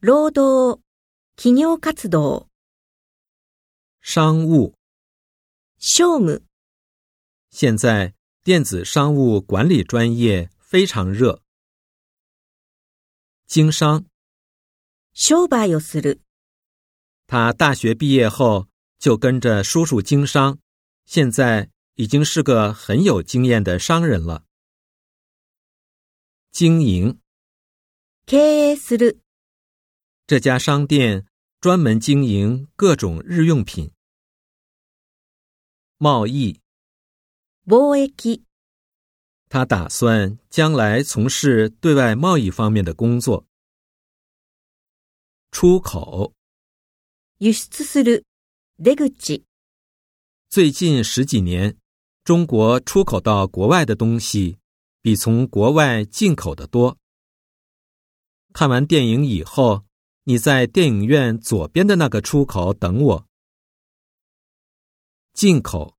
劳动、企業活動。商务、商務。现在电子商务管理专业非常热。经商、商売をする。他大学毕业后就跟着叔叔经商，现在已经是个很有经验的商人了。经营、経営する。这家商店专门经营各种日用品。贸易，他打算将来从事对外贸易方面的工作。出口，最近十几年，中国出口到国外的东西比从国外进口的多。看完电影以后。你在电影院左边的那个出口等我。进口。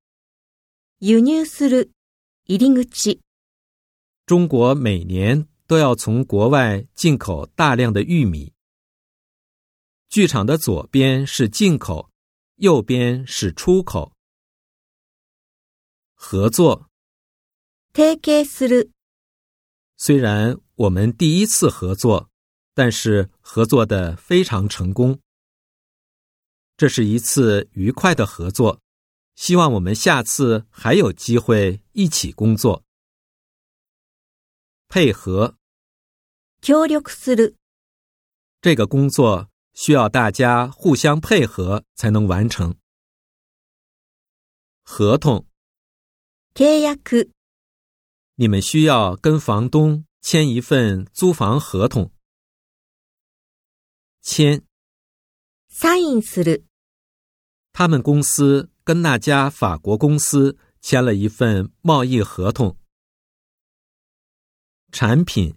中国每年都要从国外进口大量的玉米。剧场的左边是进口，右边是出口。合作。虽然我们第一次合作。但是合作的非常成功，这是一次愉快的合作。希望我们下次还有机会一起工作、配合。協力する这个工作需要大家互相配合才能完成。合同契約你们需要跟房东签一份租房合同。签。s i g する。他们公司跟那家法国公司签了一份贸易合同。产品。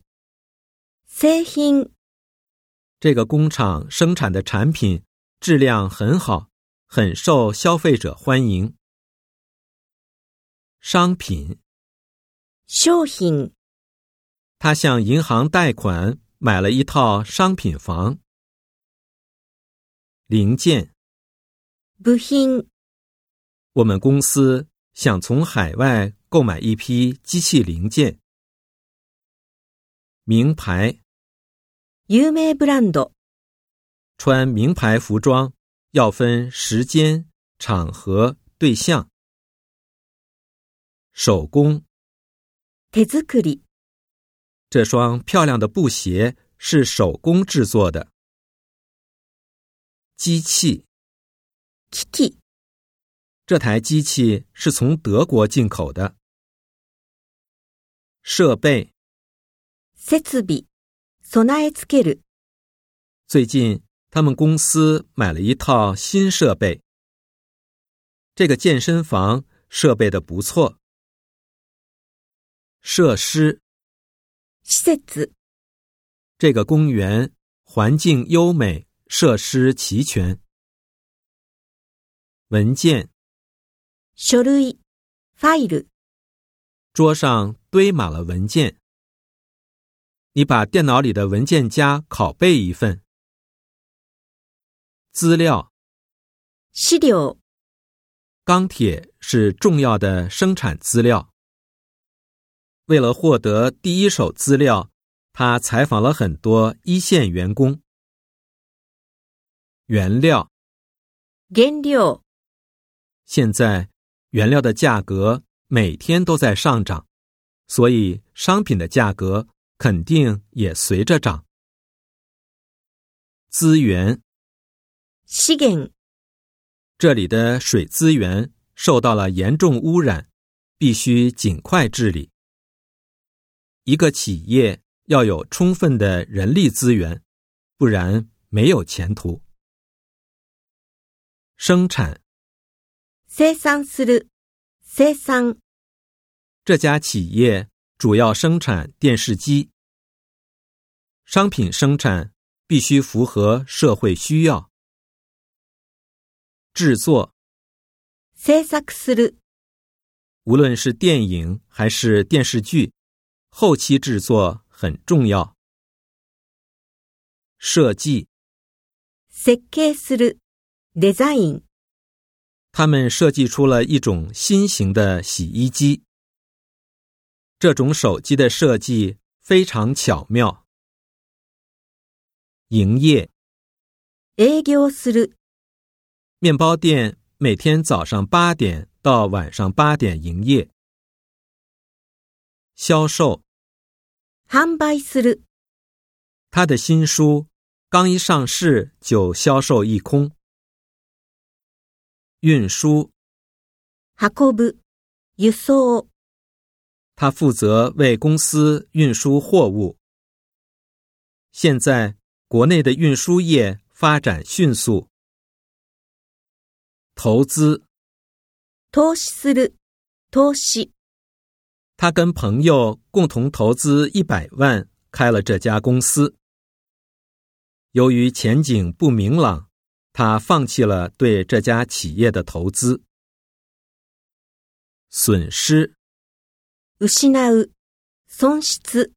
製品。这个工厂生产的产品质量很好，很受消费者欢迎。商品。商品。他向银行贷款买了一套商品房。零件，部品。我们公司想从海外购买一批机器零件。名牌，有名ブランド。穿名牌服装要分时间、场合、对象。手工，手作り。这双漂亮的布鞋是手工制作的。机器，机器。这台机器是从德国进口的。设备，设备，備えつける。最近，他们公司买了一套新设备。这个健身房设备的不错。设施，設施。这个公园环境优美。设施齐全，文件。書類、ファイル。桌上堆满了文件，你把电脑里的文件夹拷贝一份。資料。資料。钢铁是重要的生产资料。为了获得第一手资料，他采访了很多一线员工。原料，原料，现在原料的价格每天都在上涨，所以商品的价格肯定也随着涨。资源，资源，这里的水资源受到了严重污染，必须尽快治理。一个企业要有充分的人力资源，不然没有前途。生产，生産する，生産。这家企业主要生产电视机。商品生产必须符合社会需要。制作，制作する。无论是电影还是电视剧，后期制作很重要。设计，設計する。design，他们设计出了一种新型的洗衣机。这种手机的设计非常巧妙。营业，营业する。面包店每天早上八点到晚上八点营业。销售，販売する。他的新书刚一上市就销售一空。运输，運送。他负责为公司运输货物。现在国内的运输业发展迅速，投资。投資する、投資。他跟朋友共同投资一百万开了这家公司。由于前景不明朗。他放弃了对这家企业的投资，损失。失なう、損失。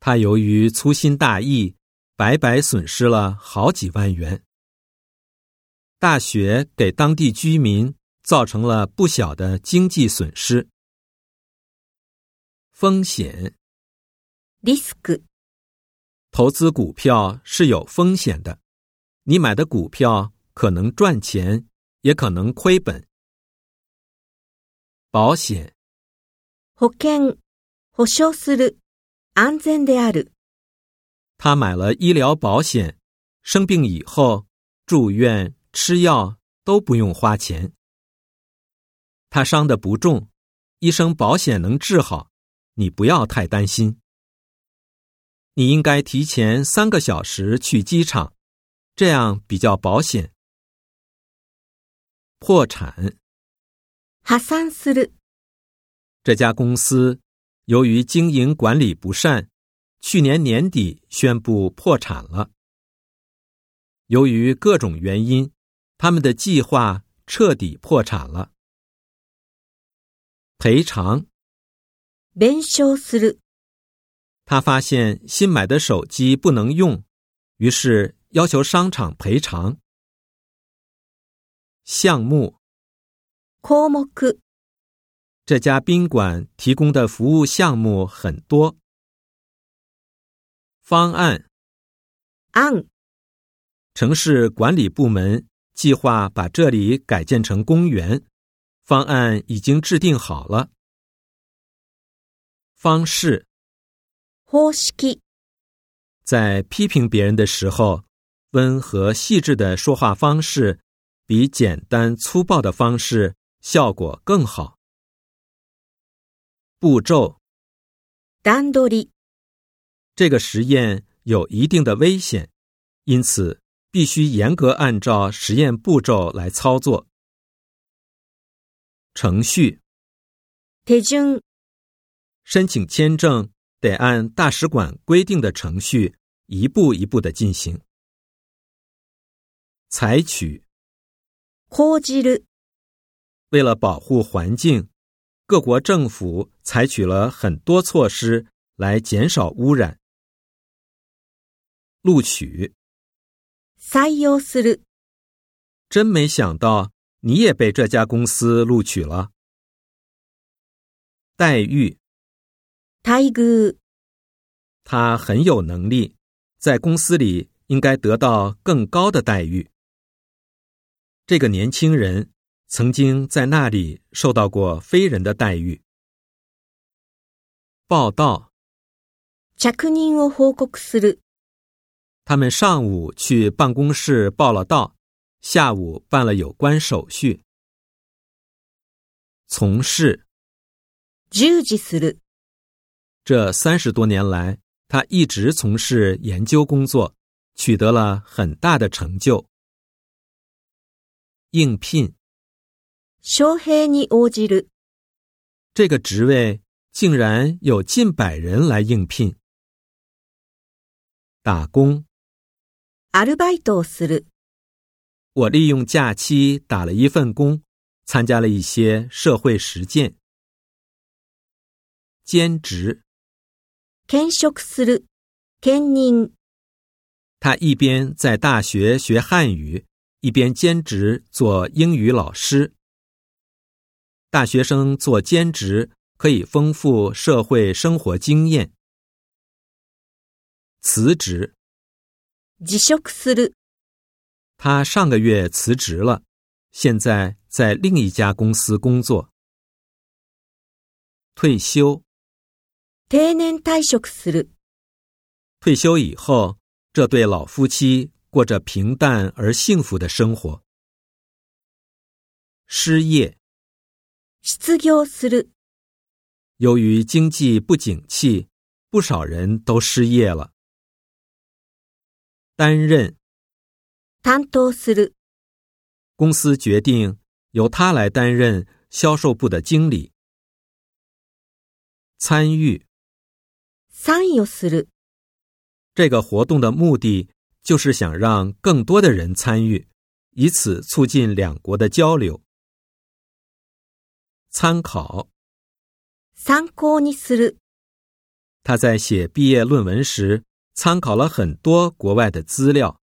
他由于粗心大意，白白损失了好几万元。大学给当地居民造成了不小的经济损失。风险。リスク。投资股票是有风险的。你买的股票可能赚钱，也可能亏本。保险，保険保証する安全である。他买了医疗保险，生病以后住院吃药都不用花钱。他伤的不重，医生保险能治好，你不要太担心。你应该提前三个小时去机场。这样比较保险。破产，破産する。这家公司由于经营管理不善，去年年底宣布破产了。由于各种原因，他们的计划彻底破产了。赔偿，弁償する。他发现新买的手机不能用，于是。要求商场赔偿。项目，項目。这家宾馆提供的服务项目很多。方案，案。城市管理部门计划把这里改建成公园。方案已经制定好了。方式，方式。在批评别人的时候。温和细致的说话方式，比简单粗暴的方式效果更好。步骤。这个实验有一定的危险，因此必须严格按照实验步骤来操作。程序。申请签证得按大使馆规定的程序一步一步的进行。采取，こじる。为了保护环境，各国政府采取了很多措施来减少污染。录取、採用する。真没想到，你也被这家公司录取了。待遇、待遇。他一个，他很有能力，在公司里应该得到更高的待遇。这个年轻人曾经在那里受到过非人的待遇。报道。他们上午去办公室报了到，下午办了有关手续。从事。这三十多年来，他一直从事研究工作，取得了很大的成就。应聘，しょに応じる。这个职位竟然有近百人来应聘。打工、アルバイトをする。我利用假期打了一份工，参加了一些社会实践。兼职、兼職する、兼ね。他一边在大学学汉语。一边兼职做英语老师。大学生做兼职可以丰富社会生活经验。辞职。辞職する。他上个月辞职了，现在在另一家公司工作。退休。定年退職する。退休以后，这对老夫妻。过着平淡而幸福的生活。失业。失業する。由于经济不景气，不少人都失业了。担任。担当する。公司决定由他来担任销售部的经理。参与。参与する。这个活动的目的。就是想让更多的人参与，以此促进两国的交流。参考，参考にする。他在写毕业论文时参考了很多国外的资料。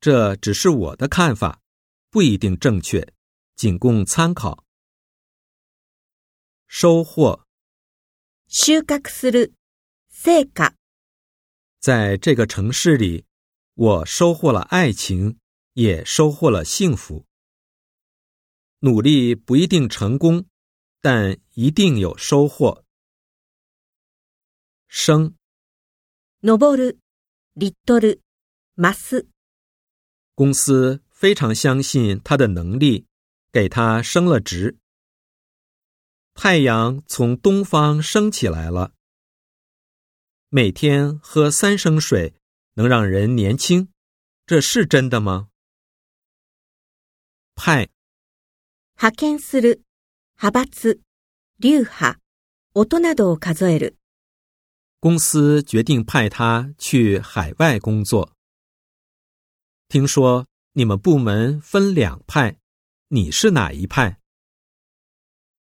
这只是我的看法，不一定正确，仅供参考。收获，收获する成果。在这个城市里，我收获了爱情，也收获了幸福。努力不一定成功，但一定有收获。升，昇る，リトルマス。公司非常相信他的能力，给他升了职。太阳从东方升起来了。每天喝三升水能让人年轻，这是真的吗？派，派遣する、派閥、流派、音などを数える。公司决定派他去海外工作。听说你们部门分两派，你是哪一派？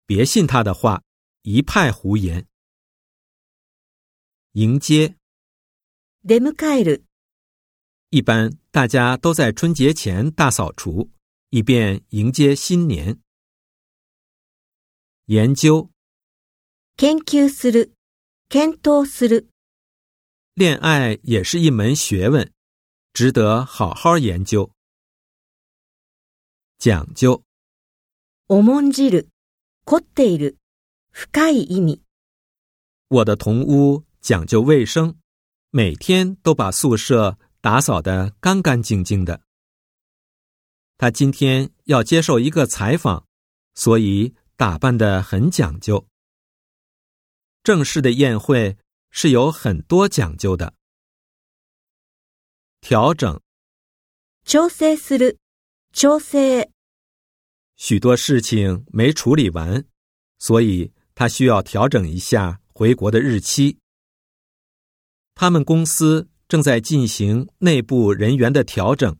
别信他的话，一派胡言。迎接。一般大家都在春节前大扫除，以便迎接新年。研究。恋爱也是一门学问，值得好好研究。讲究。我的同屋。讲究卫生，每天都把宿舍打扫的干干净净的。他今天要接受一个采访，所以打扮的很讲究。正式的宴会是有很多讲究的。调整，調整する，調整。许多事情没处理完，所以他需要调整一下回国的日期。他们公司正在进行内部人员的调整。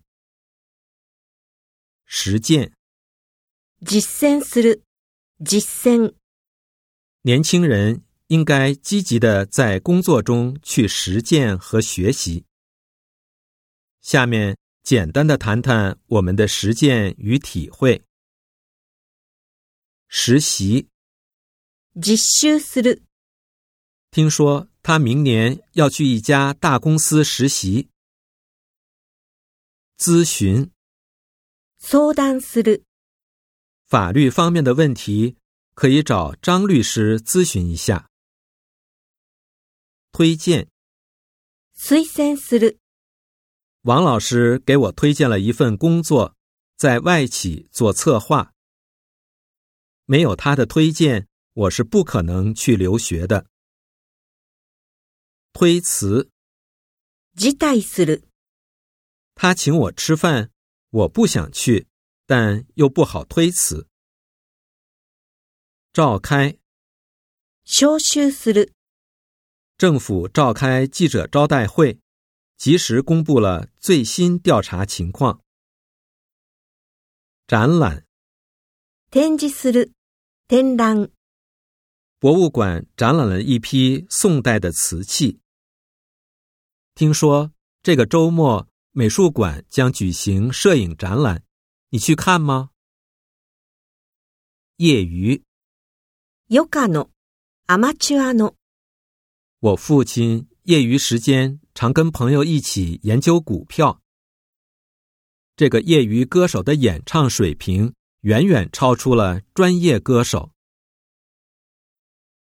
实践，年轻人应该积极的在工作中去实践和学习。下面简单的谈谈我们的实践与体会。实习，听说。他明年要去一家大公司实习。咨询。相談する。法律方面的问题可以找张律师咨询一下。推荐。推薦する。王老师给我推荐了一份工作，在外企做策划。没有他的推荐，我是不可能去留学的。推辞，辞退する。他请我吃饭，我不想去，但又不好推辞。召开，招集する。政府召开记者招待会，及时公布了最新调查情况。展览，展示する。展览，博物馆展览了一批宋代的瓷器。听说这个周末美术馆将举行摄影展览，你去看吗？业余，余暇の、アマチュアの。我父亲业余时间常跟朋友一起研究股票。这个业余歌手的演唱水平远远超出了专业歌手。